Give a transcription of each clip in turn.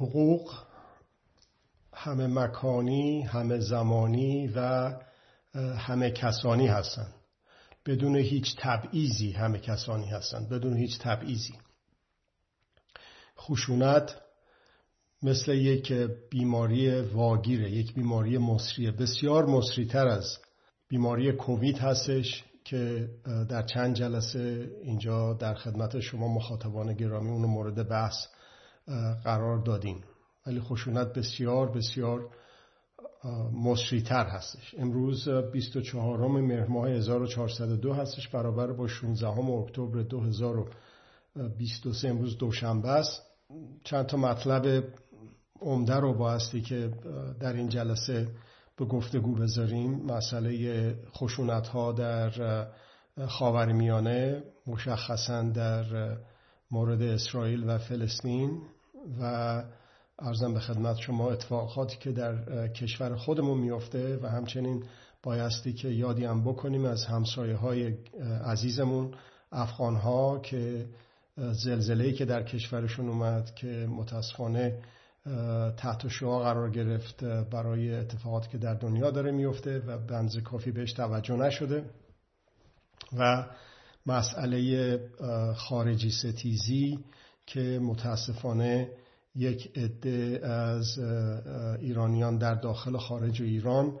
حقوق همه مکانی همه زمانی و همه کسانی هستند. بدون هیچ تبعیزی همه کسانی هستند. بدون هیچ تبعیزی خشونت مثل یک بیماری واگیره یک بیماری مصریه. بسیار مصریتر از بیماری کووید هستش که در چند جلسه اینجا در خدمت شما مخاطبان گرامی اون مورد بحث قرار دادیم ولی خشونت بسیار بسیار مصریتر هستش. امروز 24 مهر ماه 1402 هستش. برابر با 16 اکتبر 2023 امروز دوشنبه است. چند تا مطلب عمده رو بایستی که در این جلسه به گفتگو بذاریم. مسئله خشونت ها در خاورمیانه مشخصا در مورد اسرائیل و فلسطین. و ارزم به خدمت شما اتفاقاتی که در کشور خودمون میافته و همچنین بایستی که یادی هم بکنیم از همسایه های عزیزمون افغان ها که زلزله که در کشورشون اومد که متاسفانه تحت شعا قرار گرفت برای اتفاقاتی که در دنیا داره میفته و بنز کافی بهش توجه نشده و مسئله خارجی ستیزی که متاسفانه یک عده از ایرانیان در داخل خارج ایران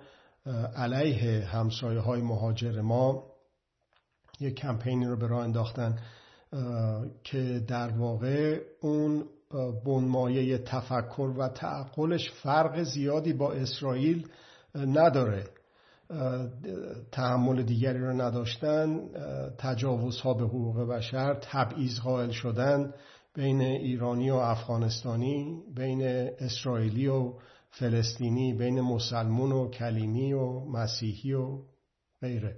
علیه همسایه های مهاجر ما یک کمپینی رو به راه انداختن که در واقع اون بنمایه تفکر و تعقلش فرق زیادی با اسرائیل نداره. تحمل دیگری رو نداشتن تجاوزها به حقوق بشر تبعیض قائل شدن بین ایرانی و افغانستانی بین اسرائیلی و فلسطینی بین مسلمون و کلیمی و مسیحی و غیره.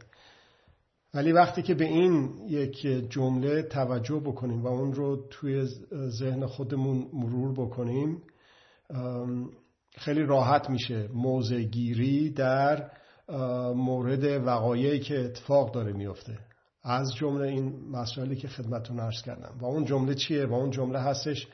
ولی وقتی که به این یک جمله توجه بکنیم و اون رو توی ذهن خودمون مرور بکنیم خیلی راحت میشه موضع گیری در مورد وقایعی که اتفاق داره میفته از جمله این مسائلی که خدمتون عرض کردم. و اون جمله چیه؟ و اون جمله هستش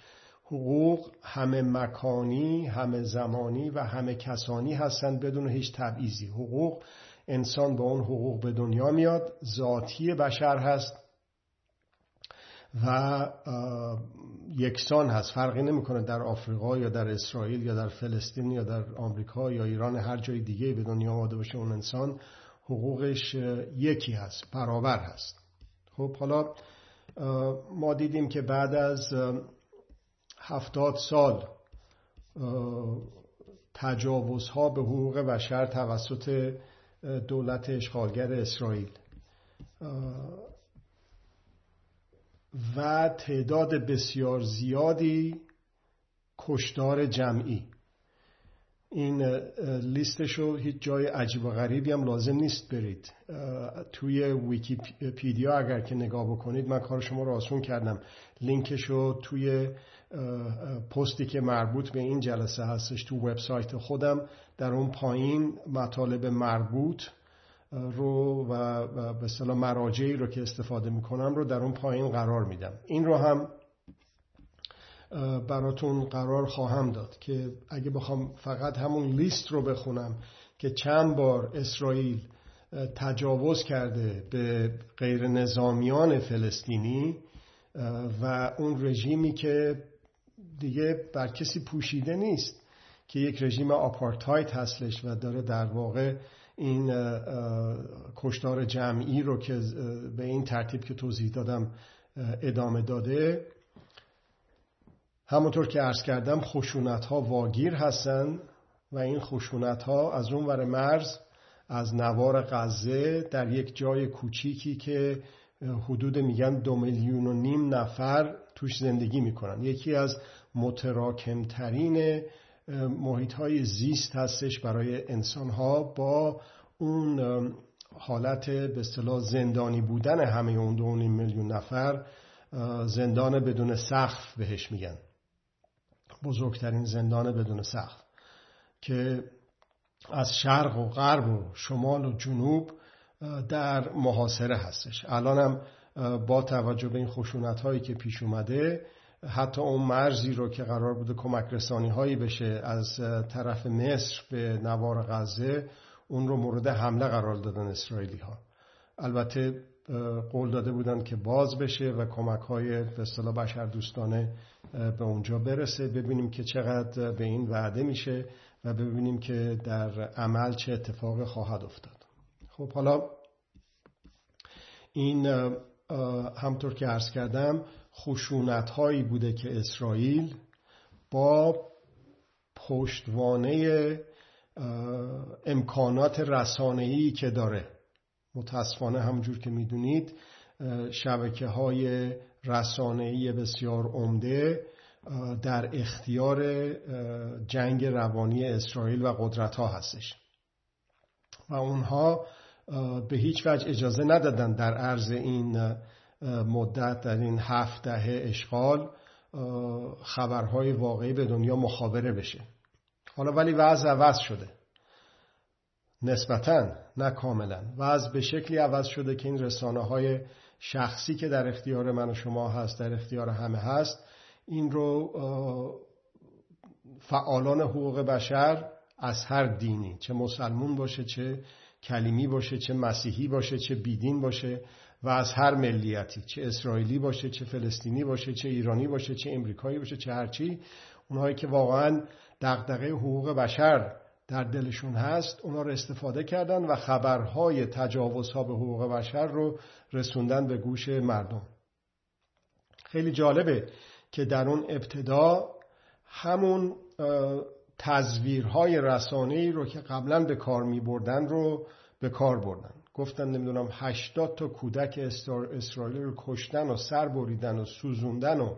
حقوق همه مکانی همه زمانی و همه کسانی هستند بدون هیچ تبعیضی. حقوق انسان با اون حقوق به دنیا میاد ذاتی بشر هست و یکسان هست. فرقی نمی‌کنه در آفریقا یا در اسرائیل یا در فلسطین یا در آمریکا یا ایران هر جای دیگه به دنیا آماده باشه اون انسان. حقوقش یکی هست برابر هست. خب حالا ما دیدیم که بعد از هفتاد سال تجاوزها به حقوق بشر توسط دولت اشغالگر اسرائیل و تعداد بسیار زیادی کشتار جمعی. این لیستشو هیچ جای عجیب و غریبی هم لازم نیست برید. توی ویکیپیدیا اگر که نگاه بکنید من کار شما رو آسون کردم. لینکشو توی پستی که مربوط به این جلسه هستش تو وبسایت خودم در اون پایین مطالب مربوط رو و به صلاح مراجعی رو که استفاده می‌کنم رو در اون پایین قرار میدم. این رو هم براتون قرار خواهم داد که اگه بخوام فقط همون لیست رو بخونم که چند بار اسرائیل تجاوز کرده به غیر نظامیان فلسطینی و اون رژیمی که دیگه بر کسی پوشیده نیست که یک رژیم آپارتاید هستش و داره در واقع این کشتار جمعی رو که به این ترتیب که توضیح دادم ادامه داده. همونطور که عرض کردم خشونت ها واگیر هستن و این خشونت ها از اون ور مرز از نوار غزه در یک جای کوچیکی که حدود میگن دو میلیون و نیم نفر توش زندگی می‌کنن. یکی از متراکمترین محیط های زیست هستش برای انسان ها با اون حالت به اصطلاح زندانی بودن همه اون دو میلیون نفر زندان بدون سقف بهش میگن. بزرگترین زندان بدون سقف که از شرق و غرب و شمال و جنوب در محاصره هستش. الانم با توجه به این خشونت هایی که پیش اومده حتی اون مرزی رو که قرار بوده کمک رسانی هایی بشه از طرف مصر به نوار غزه اون رو مورد حمله قرار دادن اسرائیلی ها البته قول داده بودن که باز بشه و کمک های به اصطلاح بشر دوستانه به اونجا برسه. ببینیم که چقدر به این وعده میشه و ببینیم که در عمل چه اتفاق خواهد افتاد. خب حالا این همطور که عرض کردم خشونت هایی بوده که اسرائیل با پشتوانه امکانات رسانه‌ای که داره متاسفانه همونجور که می‌دونید شبکه های رسانه‌ای بسیار عمده در اختیار جنگ روانی اسرائیل و قدرت ها هستش. و اونها به هیچ وجه اجازه ندادن در عرض این مدت در این هفت دهه اشغال خبرهای واقعی به دنیا مخابره بشه. حالا ولی وضع عوض شده. نسبتا نه کاملا. وضع به شکلی عوض شده که این رسانه های شخصی که در اختیار من و شما هست در اختیار همه هست این رو فعالان حقوق بشر از هر دینی چه مسلمون باشه چه کلیمی باشه چه مسیحی باشه چه بیدین باشه و از هر ملیتی چه اسرائیلی باشه چه فلسطینی باشه چه ایرانی باشه چه امریکایی باشه چه هرچی اونهایی که واقعا دغدغه حقوق بشر در دلشون هست اونا رو استفاده کردن و خبرهای تجاوزها به حقوق بشر رو رسوندن به گوش مردم. خیلی جالبه که در اون ابتدا همون تزویرهای رسانه‌ای رو که قبلا به کار می بردن رو به کار بردن. گفتن نمی‌دونم 80 تا کودک اسرائیل رو کشتن و سر بریدن و سوزوندن و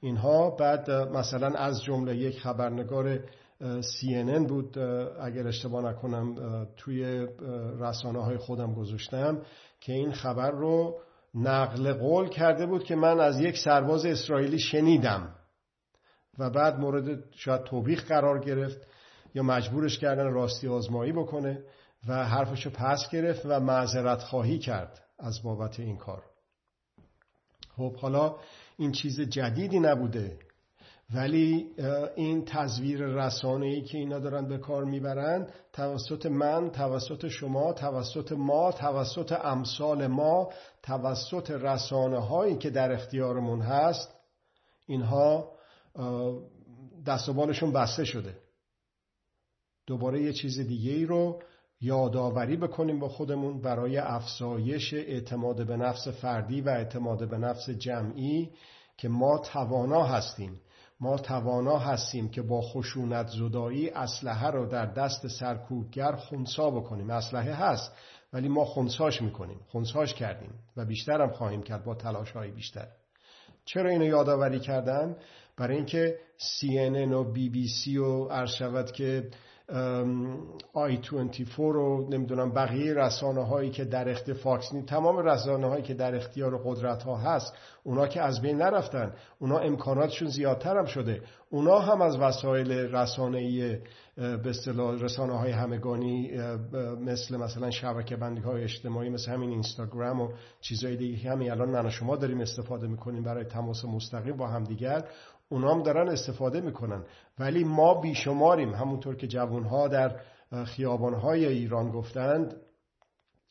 اینها. بعد مثلا از جمله یک خبرنگار CNN بود اگر اشتباه نکنم توی رسانه های خودم گذاشتم که این خبر رو نقل قول کرده بود که من از یک سرباز اسرائیلی شنیدم و بعد مورد شاید توبیخ قرار گرفت یا مجبورش کردن راستی آزمایی بکنه و حرفشو پس گرفت و معذرت خواهی کرد از بابت این کار. خب حالا این چیز جدیدی نبوده. ولی این تصویر رسانه ای که اینا دارن به کار می‌برن توسط من توسط شما توسط ما توسط امثال ما توسط رسانه هایی که در اختیارمون هست اینها دست و بالشون بسته شده. دوباره یه چیز دیگه ای رو یادآوری بکنیم با خودمون برای افزایش اعتماد به نفس فردی و اعتماد به نفس جمعی که ما توانا هستیم. ما توانا هستیم که با خشونت زدایی اسلحه رو در دست سرکوبگر خونسا بکنیم. اسلحه هست ولی ما خونساش می‌کنیم. خونساش کردیم و بیشتر هم خواهیم کرد با تلاش های بیشتر. چرا اینو یادآوری کردم برای اینکه CNN و BBC و عرض شود که i24 رو نمی‌دونم بقیه رسانه هایی که در اختیار Fox تمام رسانه هایی که در اختیار قدرت ها هست اونا که از بین نرفتن. اونا امکاناتشون زیادتر هم شده. اونا هم از وسایل رسانه ای به اصطلاح رسانه های همگانی مثل مثلا شبکه بندی های اجتماعی مثل همین اینستاگرام و چیزهای دیگه همین الان من و شما داریم استفاده می‌کنیم برای تماس مستقیم با همدیگر. اونام دارن استفاده می‌کنن. ولی ما بیشماریم. همونطور که جوانها در خیابانهای ایران گفتند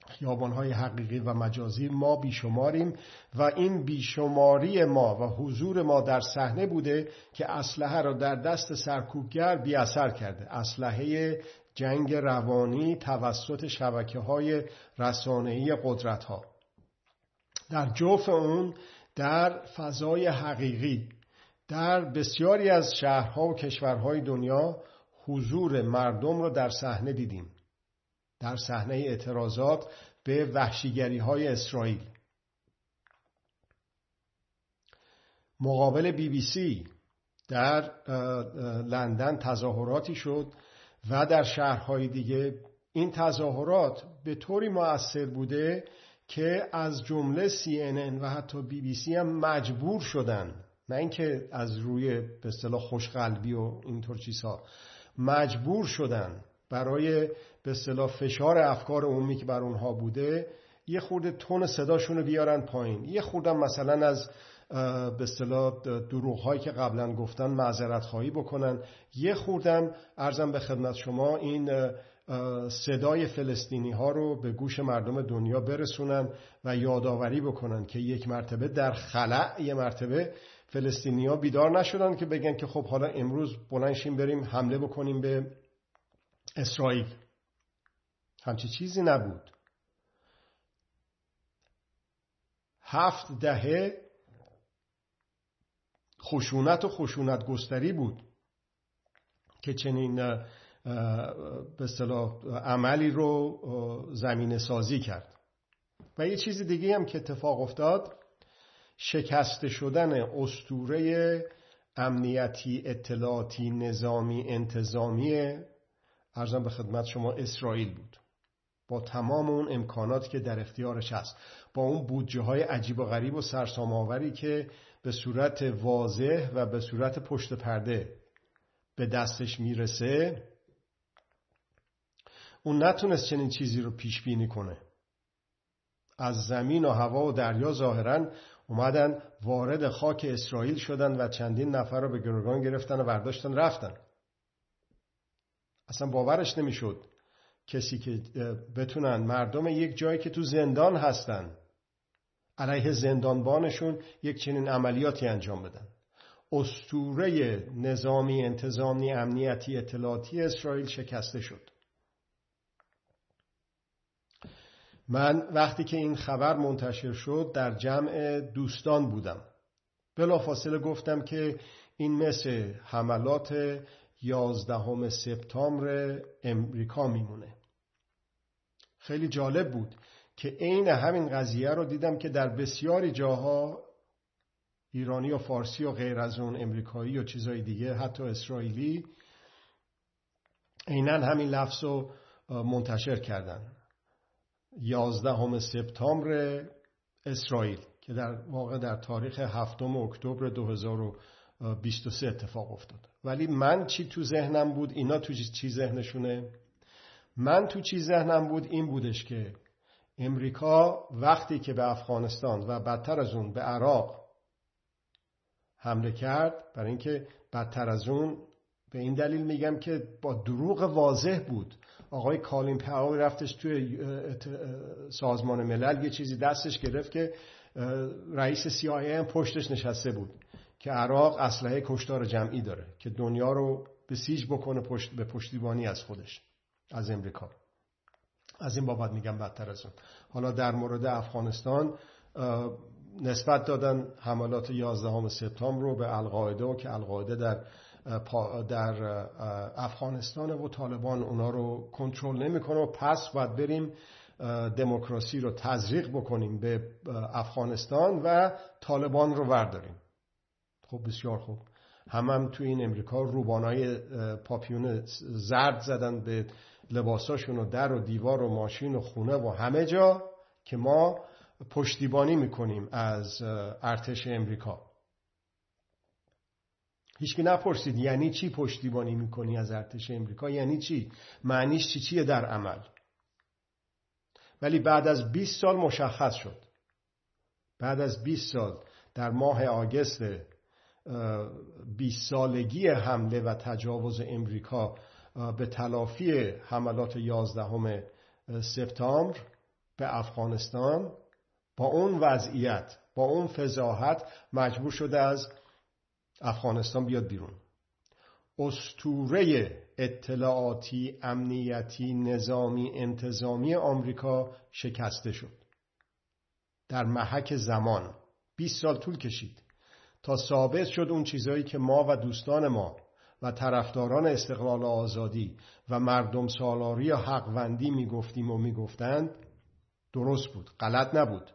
خیابانهای حقیقی و مجازی ما بیشماریم و این بیشماری ما و حضور ما در صحنه بوده که اسلحه را در دست سرکوبگر بی اثر کرده. اسلحه جنگ روانی توسط شبکه های رسانه‌ای قدرت ها در جوف اون در فضای حقیقی در بسیاری از شهرها و کشورهای دنیا حضور مردم را در صحنه دیدیم. در صحنه اعتراضات به وحشیگری های اسرائیل. مقابل بی بی سی در لندن تظاهراتی شد و در شهرهای دیگه این تظاهرات به طوری مؤثر بوده که از جمله CNN و حتی بی بی سی هم مجبور شدن نه اینکه از روی به اصطلاح خوشقلبی و اینطور چیزها. مجبور شدن برای به اصطلاح فشار افکار عمومی که بر اونها بوده یه خورده تون صداشون رو بیارن پایین. یه خورده مثلا از به اصطلاح دروغ هایی که قبلا گفتن معذرت خواهی بکنن. یه خوردم ارزم به خدمت شما این صدای فلسطینی ها رو به گوش مردم دنیا برسونن و یادآوری بکنن که یک مرتبه در خلع یه مرتبه فلسطینی ها بیدار نشدن که بگن که خب حالا امروز بلنشیم بریم حمله بکنیم به اسرائیل. همچی چیزی نبود. هفت دهه خشونت و خشونت گستری بود که چنین به اصطلاح عملی رو زمین سازی کرد. و یه چیز دیگه هم که اتفاق افتاد شکست شدن استوره امنیتی اطلاعاتی نظامی انتظامی ارزم به خدمت شما اسرائیل بود. با تمام اون امکانات که در اختیارش هست. با اون بودجه های عجیب و غریب و سرسام آوری که به صورت واضح و به صورت پشت پرده به دستش می‌رسه اون نتونست چنین چیزی رو پیش بینی کنه. از زمین و هوا و دریا ظاهرا اومدن وارد خاک اسرائیل شدن و چندین نفر رو به گروگان گرفتن و برداشتن رفتن. اصلا باورش نمی‌شد کسی که بتونن مردم یک جایی که تو زندان هستن علیه زندانبانشون یک چنین عملیاتی انجام بدن. استوره نظامی انتظامی امنیتی اطلاعاتی اسرائیل شکسته شد. من وقتی که این خبر منتشر شد در جمع دوستان بودم. بلافاصله گفتم که این مثل حملات یازدهم سپتامبر امریکا میمونه. خیلی جالب بود که عین همین قضیه رو دیدم که در بسیاری جاها ایرانی و فارسی و غیر از اون امریکایی و چیزای دیگه حتی اسرائیلی عینا همین لفظ رو منتشر کردن. یازدهم سپتامبر اسرائیل که در واقع در تاریخ هفتم اکتبر 2023 اتفاق افتاد. ولی من چی تو ذهنم بود؟ اینا تو چی ذهنشونه؟ من تو چی ذهنم بود؟ این بودش که امریکا وقتی که به افغانستان و بدتر از اون به عراق حمله کرد برای اینکه بدتر از اون به این دلیل میگم که با دروغ واضح بود. آقای کالین پاول رفتش توی سازمان ملل یه چیزی دستش گرفت که رئیس سی هم پشتش نشسته بود که عراق اسلحه کشتار جمعی داره که دنیا رو به بکنه پشت به پشتیبانی از خودش از امریکا. از این بابت میگم بدتر از اون. حالا در مورد افغانستان نسبت دادن حملات 11 سپتامبر رو به القاعده و که القاعده در در افغانستان و طالبان اونا رو کنترل نمی‌کنه و پس باید بریم دموکراسی رو تزریق بکنیم به افغانستان و طالبان رو ورداریم. خب بسیار خوب. هم هم تو این امریکا روبانای پاپیون زرد زدن به لباساشون و در و دیوار و ماشین و خونه و همه جا که ما پشتیبانی می‌کنیم از ارتش امریکا. هیچکی نپرسید یعنی چی پشتیبانی می‌کنی از ارتش امریکا؟ یعنی چی؟ معنیش چی؟ چیه در عمل؟ ولی بعد از 20 سال مشخص شد. بعد از 20 سال در ماه آگست 20 سالگی حمله و تجاوز امریکا به تلافی حملات 11 سپتامبر به افغانستان با اون وضعیت با اون فضاحت مجبور شده از افغانستان بیاد بیرون. استوره اطلاعاتی امنیتی نظامی انتظامی آمریکا شکسته شد. در محک زمان. 20 سال طول کشید. تا ثابت شد اون چیزهایی که ما و دوستان ما و طرفداران استقلال و آزادی و مردم سالاری و حقوندی می‌گفتیم و می‌گفتند درست بود غلط نبود.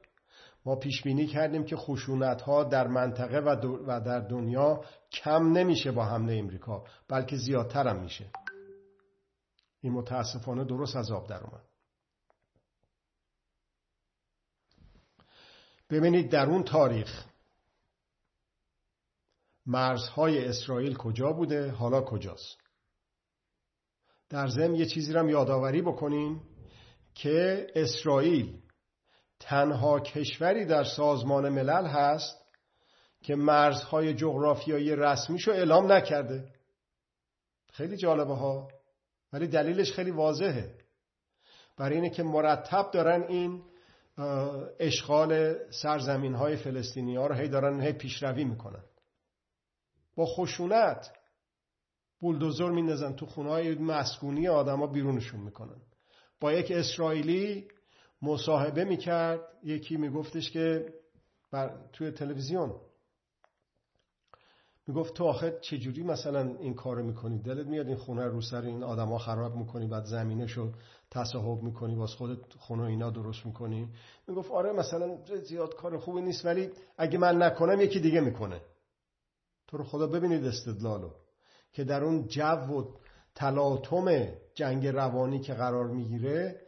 ما پیش بینی کردیم که خشونت ها در منطقه و در دنیا کم نمیشه با حمله امریکا بلکه زیادتر هم میشه. این متاسفانه درست از آب در اومد. ببینید در اون تاریخ مرزهای اسرائیل کجا بوده؟ حالا کجاست؟ در ضمن یه چیزی رو یادآوری بکنیم که اسرائیل تنها کشوری در سازمان ملل هست که مرزهای جغرافیایی رسمیشو اعلام نکرده. خیلی جالبه ها ولی دلیلش خیلی واضحه. برای اینه که مرتب دارن این اشغال سرزمین های فلسطینی ها رو هی دارن هی پیشروی می‌کنن. با خشونت بولدوزر میندازن تو خونه های مسکونی آدما بیرونشون می‌کنن. با یک اسرائیلی مصاحبه می‌کرد. یکی میگفتش که بر توی تلویزیون. می‌گفت تو آخه چجوری مثلا این کارو می‌کنی؟ دلت میاد این خونه رو سر این آدما خراب می‌کنی بعد زمینشو تصاحب می‌کنی واس خودت خونه اینا درست می‌کنی؟ می‌گفت آره مثلا زیاد کار خوبی نیست ولی اگه من نکنم یکی دیگه می‌کنه. تو رو خدا ببینید استدلالو. که در اون جو و تلاطم جنگ روانی که قرار می‌گیره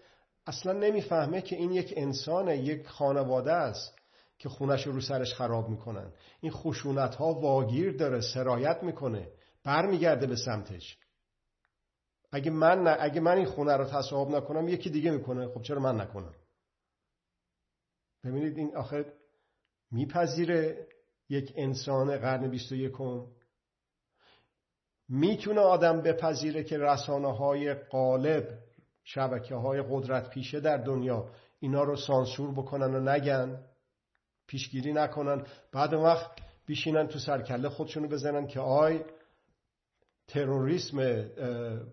اصلا نمی‌فهمه که این یک انسانه یک خانواده است که خونش رو سرش خراب می‌کنن. این خشونت ها واگیر داره سرایت می‌کنه برمیگرده به سمتش. اگه من, نه، اگه من این خونه رو تصاحب نکنم یکی دیگه می‌کنه. خب چرا من نکنم؟ ببینید این آخه میپذیره یک انسان قرن 21 می‌تونه آدم بپذیره که رسانه های قالب شبکه های قدرت پیشه در دنیا اینا رو سانسور بکنن و نگن. پیشگیری نکنن. بعد وقت بیشینن تو سرکله خودشونو بزنن که آی تروریسم به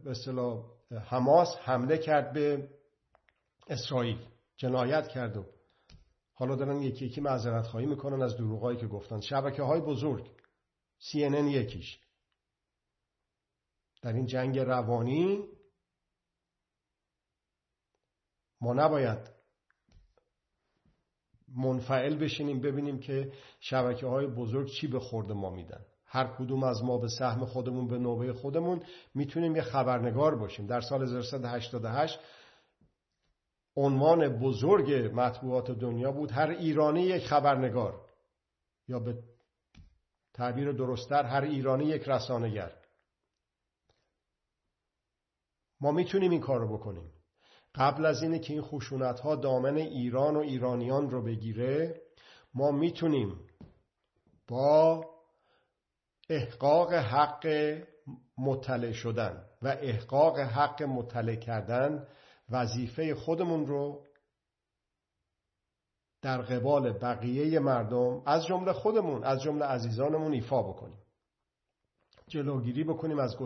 اصطلاح حماس حمله کرد به اسرائیل جنایت کرد و حالا دارن یکی یکی معذرت خواهی می‌کنن از دروغایی که گفتن. شبکه های بزرگ CNN یکیش. در این جنگ روانی ما نباید منفعل بشینیم ببینیم که شبکه های بزرگ چی به خورد ما میدن. هر کدوم از ما به سهم خودمون به نوبه خودمون می‌تونیم یه خبرنگار باشیم. در سال 1388 عنوان بزرگ مطبوعات دنیا بود هر ایرانی یک خبرنگار. یا به تعبیر درستتر هر ایرانی یک رسانگر ما می‌تونیم این کار رو بکنیم. قبل از اینه که این خشونت ها دامن ایران و ایرانیان رو بگیره ما می‌تونیم با احقاق حق مطلع شدن و احقاق حق مطلع کردن وظیفه خودمون رو در قبال بقیه مردم از جمله خودمون از جمله عزیزانمون ایفا بکنیم. جلوگیری بکنیم از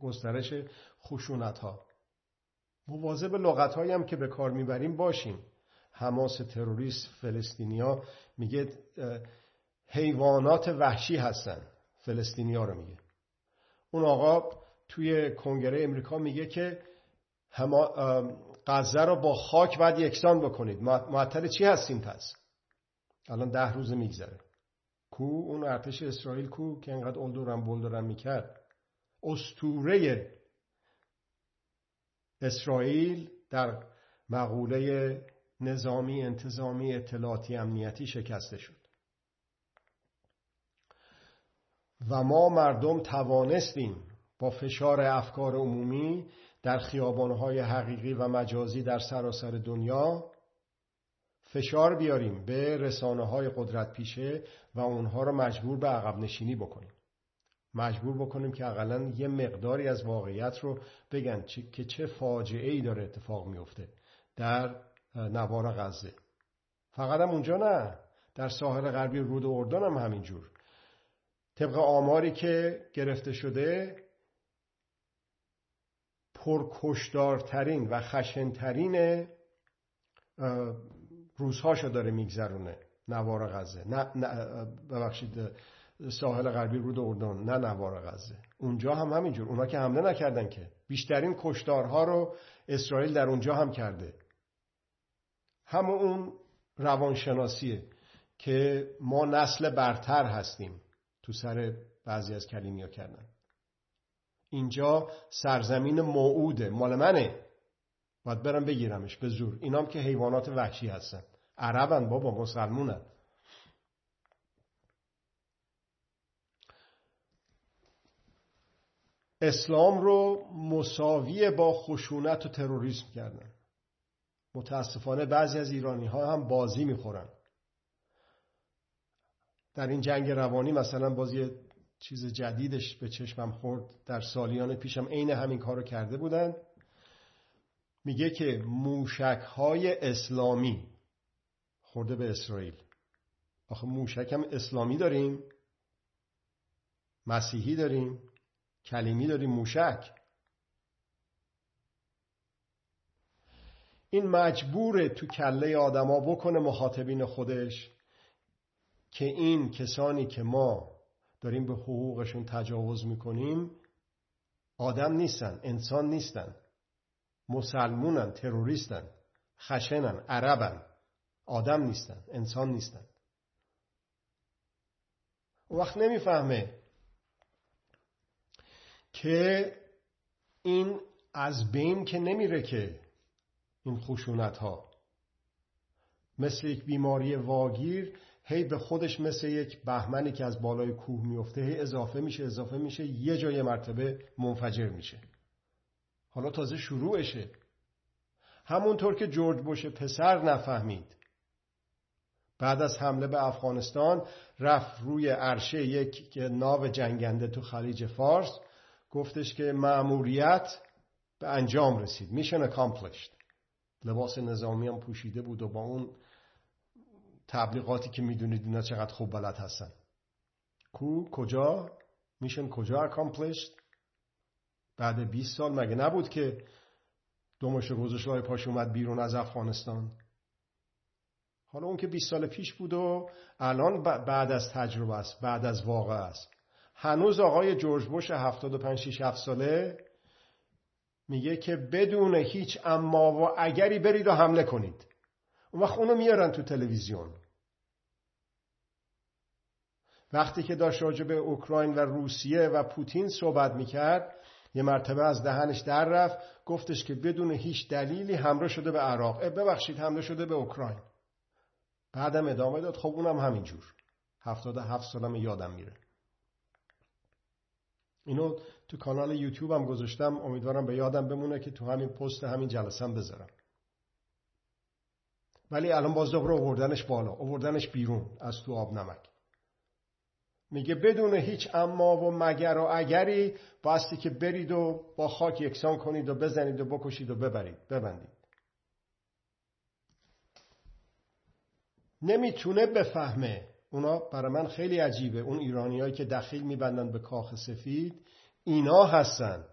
گسترش خشونت ها مواظب لغت هم که به کار می‌بریم باشیم. حماس تروریست فلسطینیا میگه حیوانات وحشی هستن. فلسطینیا رو میگه. اون آقا توی کنگره امریکا میگه که غزه رو با خاک باید یکسان بکنید. معطل چی هستیم پس؟ الان ده روز میگذره. کو؟ اون ارتش اسرائیل کو؟ که انقدر اولدورم بولدورم می‌کرد. استوره اسرائیل در مقوله نظامی انتظامی اطلاعاتی امنیتی شکسته شد. و ما مردم توانستیم با فشار افکار عمومی در خیابانهای حقیقی و مجازی در سراسر دنیا فشار بیاریم به رسانه های قدرت پیشه و اونها رو مجبور به عقب نشینی بکنیم. مجبور بکنیم که اقلا یه مقداری از واقعیت رو بگن که چه فاجعه ای داره اتفاق میفته در نوار غزه. فقط هم اونجا نه در ساحل غربی رود اردن هم همینجور. طبق آماری که گرفته شده پرکشدارترین و خشنترین روزهاشو داره میگذرونه نوار غزه. نه, نه ببخشید ساحل غربی رود اردن نه نوار غزه. اونجا هم همینجور. اونا که حمله نکردن که. بیشترین کشتارها رو اسرائیل در اونجا هم کرده. همون اون روانشناسیه که ما نسل برتر هستیم. تو سر بعضی از کلینیا کردن. اینجا سرزمین موعوده. مال منه. باید برم بگیرمش. به زور. اینام که حیوانات وحشی هستن. عربن بابا مسلمونن. اسلام رو مساوی با خشونت و تروریسم کردن. متاسفانه بعضی از ایرانی ها هم بازی می‌خورن. در این جنگ روانی مثلا باز یه چیز جدیدش به چشمم خورد. در سالیان پیشم عین همین کارو کرده بودن. میگه که موشک های اسلامی خورده به اسرائیل. آخه موشک هم اسلامی داریم. مسیحی داریم. کلیمی داریم موشک. این مجبور تو کله آدما بکنه مخاطبین خودش که این کسانی که ما داریم به حقوقشون تجاوز می‌کنیم آدم نیستن انسان نیستن. مسلمونن تروریستن خشنن عربن. آدم نیستن انسان نیستن. وقت نمی‌فهمه که این از بین که نمیره که این خشونت ها مثل یک بیماری واگیر هی به خودش مثل یک بهمنی که از بالای کوه میفته هی اضافه میشه اضافه میشه یه جای مرتبه منفجر میشه. حالا تازه شروعشه. همونطور که جورج بوش پسر نفهمید. بعد از حمله به افغانستان رفت روی عرشه یک ناو جنگنده تو خلیج فارس. گفتش که مأموریت به انجام رسید. میشن accomplished. لباس نظامی هم پوشیده بود و با اون تبلیغاتی که می‌دونید اینا چقدر خوب بلد هستن. کو کجا؟ میشن کجا accomplished بعد 20 سال مگه نبود که دومش گذاشت لای پاش اومد بیرون از افغانستان؟ حالا اون که 20 سال پیش بود و الان بعد از تجربه است بعد از واقع است. هنوز آقای جورج بوش 75 6 7 ساله میگه که بدون هیچ اما و اگری برید و حمله کنید. اون وقت اونو میارن تو تلویزیون. وقتی که داشت راجع به اوکراین و روسیه و پوتین صحبت می‌کرد یه مرتبه از دهنش در رفت گفتش که بدون هیچ دلیلی حمله شده به عراق. ببخشید حمله شده به اوکراین. بعدم ادامه داد خب اونم همینجور. هفتاد هفت سالم یادم میره. اینو تو کانال یوتیوب هم گذاشتم. امیدوارم به یادم بمونه که تو همین پست همین جلسم بذارم. ولی الان باز دوباره آوردنش بالا. آوردنش بیرون از تو آب نمک. میگه بدون هیچ اما و مگر و اگری باستی که برید و با خاک یکسان کنید و بزنید و بکشید و ببرید. ببندید. نمی‌تونه بفهمه اونا برای من خیلی عجیبه. اون ایرانیایی که دخیل میبندن به کاخ سفید اینا هستن.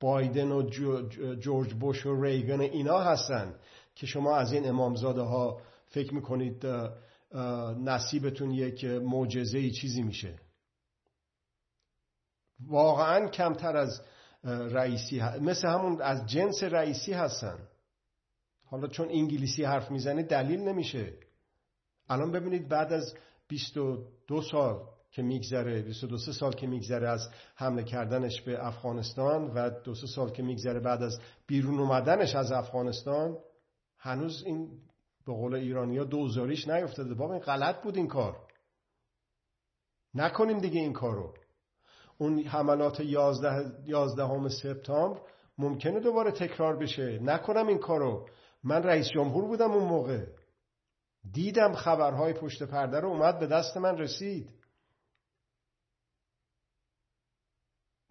بایدن و جورج بوش و ریگن اینا هستن که شما از این امامزاده ها فکر می‌کنید نصیبتون یک معجزه چیزی میشه. واقعا کمتر از رئیسی مثل همون از جنس رئیسی هستن. حالا چون انگلیسی حرف می‌زنه دلیل نمیشه. الان ببینید بعد از 22 سال که میگذره 22 سال که میگذره از حمله کردنش به افغانستان و دو سال که میگذره بعد از بیرون اومدنش از افغانستان هنوز این به قول ایرانیا دوزاریش نیفتاده. بابا این غلط بود این کار. نکنیم دیگه این کارو. اون حملات 11 11 سپتامبر ممکنه دوباره تکرار بشه. نکنم این کارو. من رئیس جمهور بودم اون موقع. دیدم خبرهای پشت پرده رو اومد به دست من رسید.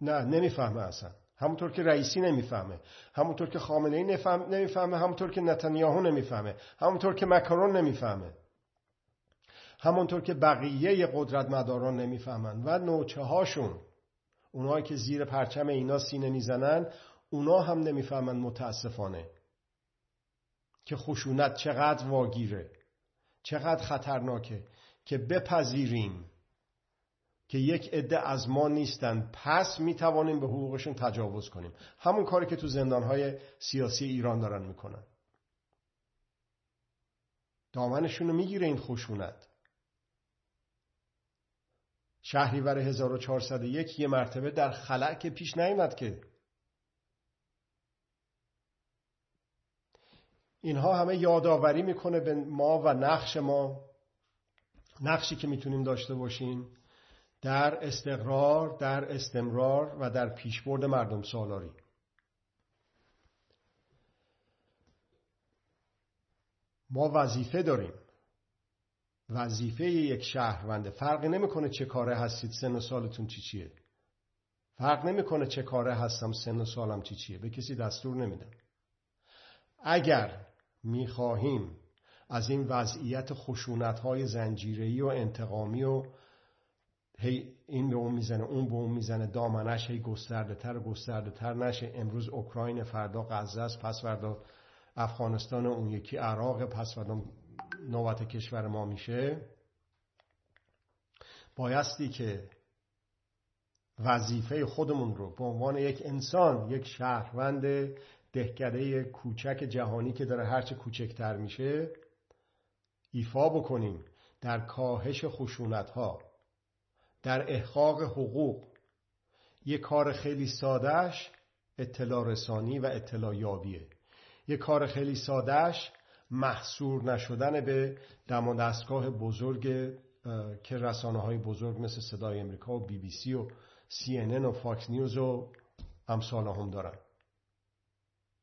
نه نمی‌فهمه اصلا. همونطور که رئیسی نمی‌فهمه. همونطور که خامنه ای نمی‌فهمه. همونطور که نتانیاهو نمی‌فهمه. همونطور که مکرون نمی‌فهمه. همونطور که بقیه قدرت مداران نمی‌فهمن. و نوچه هاشون اونایی که زیر پرچم اینا سینه می‌زنن اونا هم نمی‌فهمن متاسفانه که خشونت چقدر واگیره. چقدر خطرناکه که بپذیریم که یک عده از ما نیستن. پس می توانیم به حقوقشون تجاوز کنیم. همون کاری که تو زندانهای سیاسی ایران دارن می‌کنن. دامنشون رو می‌گیره این خشونت. شهریور 1401 یه مرتبه در خلع که پیش نیامد که اینها همه یادآوری می‌کنه به ما و نقش ما نقشی که می‌تونیم داشته باشیم در استقرار در استمرار و در پیشبرد مردم سالاری. ما وظیفه داریم. وظیفه یک شهرونده فرقی نمی‌کنه چه کاره هستید سن و سالتون چی چیه. فرق نمی‌کنه چه کاره هستم سن و سالم چی چیه. به کسی دستور نمیدم. اگر می‌خواهیم. از این وضعیت خشونت های زنجیری و انتقامی و هی این به اون می‌زنه اون به اون می‌زنه دامنش هی گسترده تر و گسترده تر نشه. امروز اوکراین فردا غزه است پس فردا افغانستان اون یکی عراق پس فردا نوبت کشور ما میشه. بایستی که وظیفه خودمون رو به عنوان یک انسان یک شهروند دهکده کوچک جهانی که داره هرچه کوچکتر میشه ایفا بکنیم در کاهش خشونت ها در احقاق حقوق. یه کار خیلی سادهش اطلاع رسانی و اطلاع یابیه. یه کار خیلی سادهش محصور نشدن به دم و دستگاه بزرگ که رسانه های بزرگ مثل صدای امریکا و بی بی سی و CNN و Fox News و امثال هم دارن.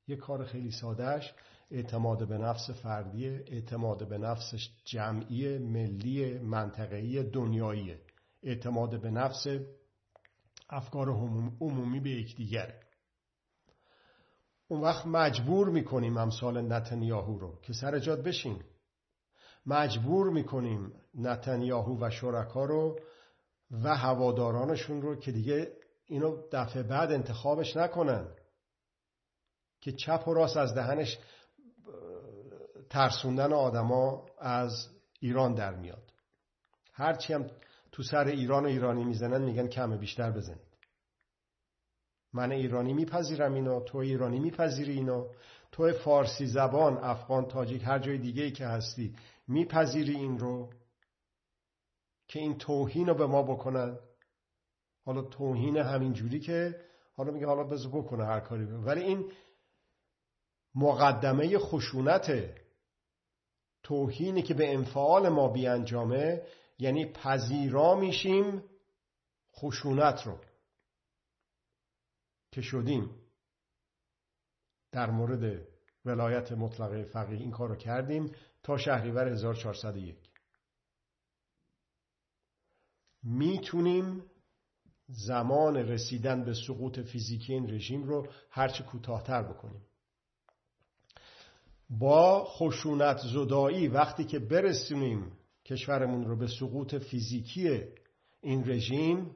یه کار خیلی سادهش اعتماد به نفس فردی اعتماد به نفس جمعی ملی منطقه‌ای دنیاییه. اعتماد به نفس افکار عمومی به یکدیگره. اون وقت مجبور می‌کنیم امثال نتنیاهو رو که سر جات بشین. مجبور می‌کنیم نتنیاهو و شرکا رو و هوادارانشون رو که دیگه اینو دفعه بعد انتخابش نکنن. که چپ و راست از دهنش ترسوندن آدما از ایران در میاد. هرچی هم تو سر ایران و ایرانی می‌زنن میگن کمه بیشتر بزنید. من ایرانی میپذیرم اینو تو ایرانی میپذیری اینو. تو فارسی زبان افغان تاجیک هر جای دیگه ای که هستی میپذیری این رو که این توهین رو به ما بکنن. حالا توهین همین جوری که حالا میگه حالا بذار بکنه هر کاری ولی این مقدمه خشونت توهینی که به انفعال ما بیانجامه یعنی پذیرا میشیم خشونت رو که شدیم. در مورد ولایت مطلقه فقیه این کار رو کردیم تا شهریور 1401 می‌تونیم زمان رسیدن به سقوط فیزیکی این رژیم رو هرچه کوتاهتر بکنیم. با خشونت زدایی وقتی که برسونیم کشورمون رو به سقوط فیزیکی این رژیم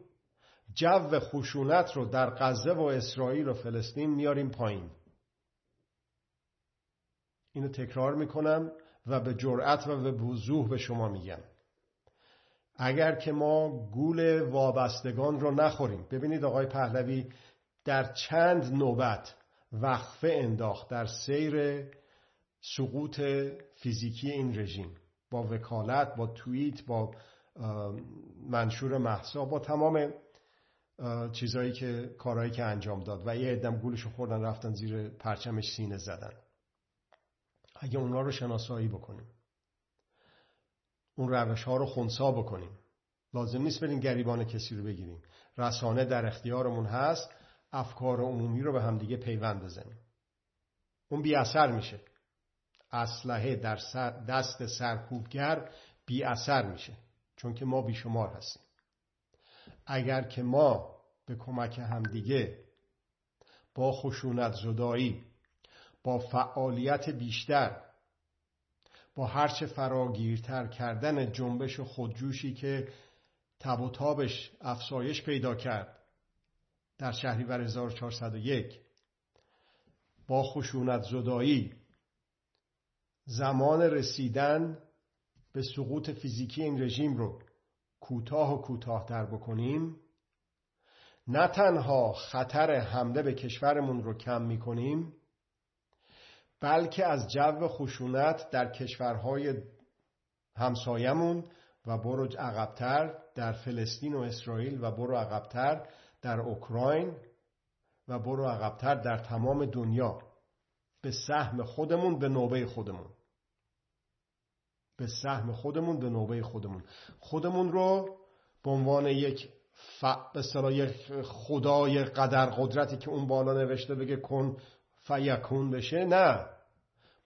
جو خشونت رو در غزه و اسرائیل و فلسطین میاریم پایین. اینو تکرار می‌کنم و به جرأت و به وضوح به شما میگم. اگر که ما گول وابستگان رو نخوریم ببینید آقای پهلوی در چند نوبت وقفه انداخت در سیر سقوط فیزیکی این رژیم با وکالت با توییت با منشور محسا با تمام چیزهایی که کارهایی که انجام داد و یه عدم گولش خوردن رفتن زیر پرچمش سینه زدن. اگه اونا رو شناسایی بکنیم. اون روش ها رو خونسا بکنیم. لازم نیست بریم گریبان کسی رو بگیریم. رسانه در اختیارمون هست. افکار عمومی رو به همدیگه پیوند بزنیم. اون بی اثر میشه. اسلحه در دست سرکوبگر بی اثر میشه چون که ما بیشمار هستیم. اگر که ما به کمک همدیگه با خشونت زدایی با فعالیت بیشتر با هرچه فراگیرتر کردن جنبش و خودجوشی که تب و تابش افسایش پیدا کرد در شهریور 1401 با خشونت زدایی زمان رسیدن به سقوط فیزیکی این رژیم رو کوتاه و کوتاهتر بکنیم نه تنها خطر حمله به کشورمون رو کم می‌کنیم بلکه از جو خشونت در کشورهای همسایمون و برو عقبتر در فلسطین و اسرائیل و برو عقبتر در اوکراین و برو عقبتر در تمام دنیا. به سهم خودمون به نوبه خودمون. به سهم خودمون به نوبه خودمون. خودمون رو به عنوان یک ف... به یک خدای قدر قدرتی که اون بالا نوشته بگه کن فیکون بشه نه.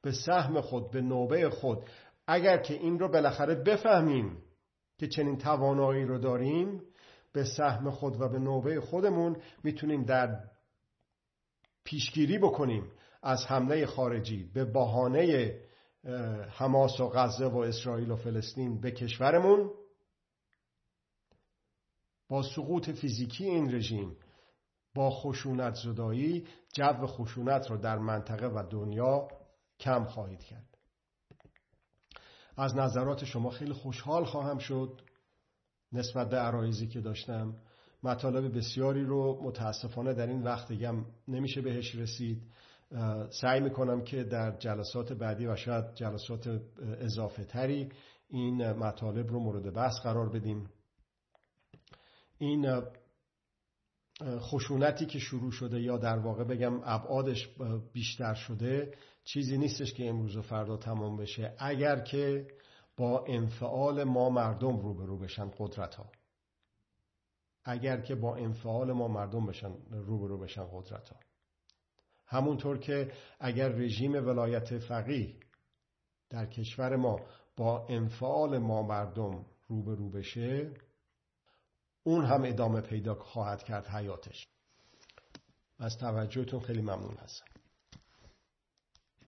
به سهم خود به نوبه خود. اگر که این رو بالاخره بفهمیم که چنین توانایی رو داریم به سهم خود و به نوبه خودمون می‌تونیم در پیشگیری بکنیم. از حمله خارجی به بهانه حماس و غزه و اسرائیل و فلسطین به کشورمون با سقوط فیزیکی این رژیم با خشونت زدایی جو خشونت رو در منطقه و دنیا کم خواهید کرد. از نظرات شما خیلی خوشحال خواهم شد نسبت به عرایزی که داشتم. مطالب بسیاری رو متاسفانه در این وقت دیگم نمیشه بهش رسید. سعی می‌کنم که در جلسات بعدی و شاید جلسات اضافه تری این مطالب رو مورد بحث قرار بدیم. این خشونتی که شروع شده یا در واقع بگم ابعادش بیشتر شده چیزی نیستش که امروز و فردا تمام بشه. اگر که با انفعال ما مردم روبرو بشن قدرت ها اگر که با انفعال ما مردم بشن روبرو بشن قدرت ها همونطور که اگر رژیم ولایت فقیه در کشور ما با انفعال ما مردم روبرو بشه اون هم ادامه پیدا خواهد کرد حیاتش. از توجهتون خیلی ممنون هستم.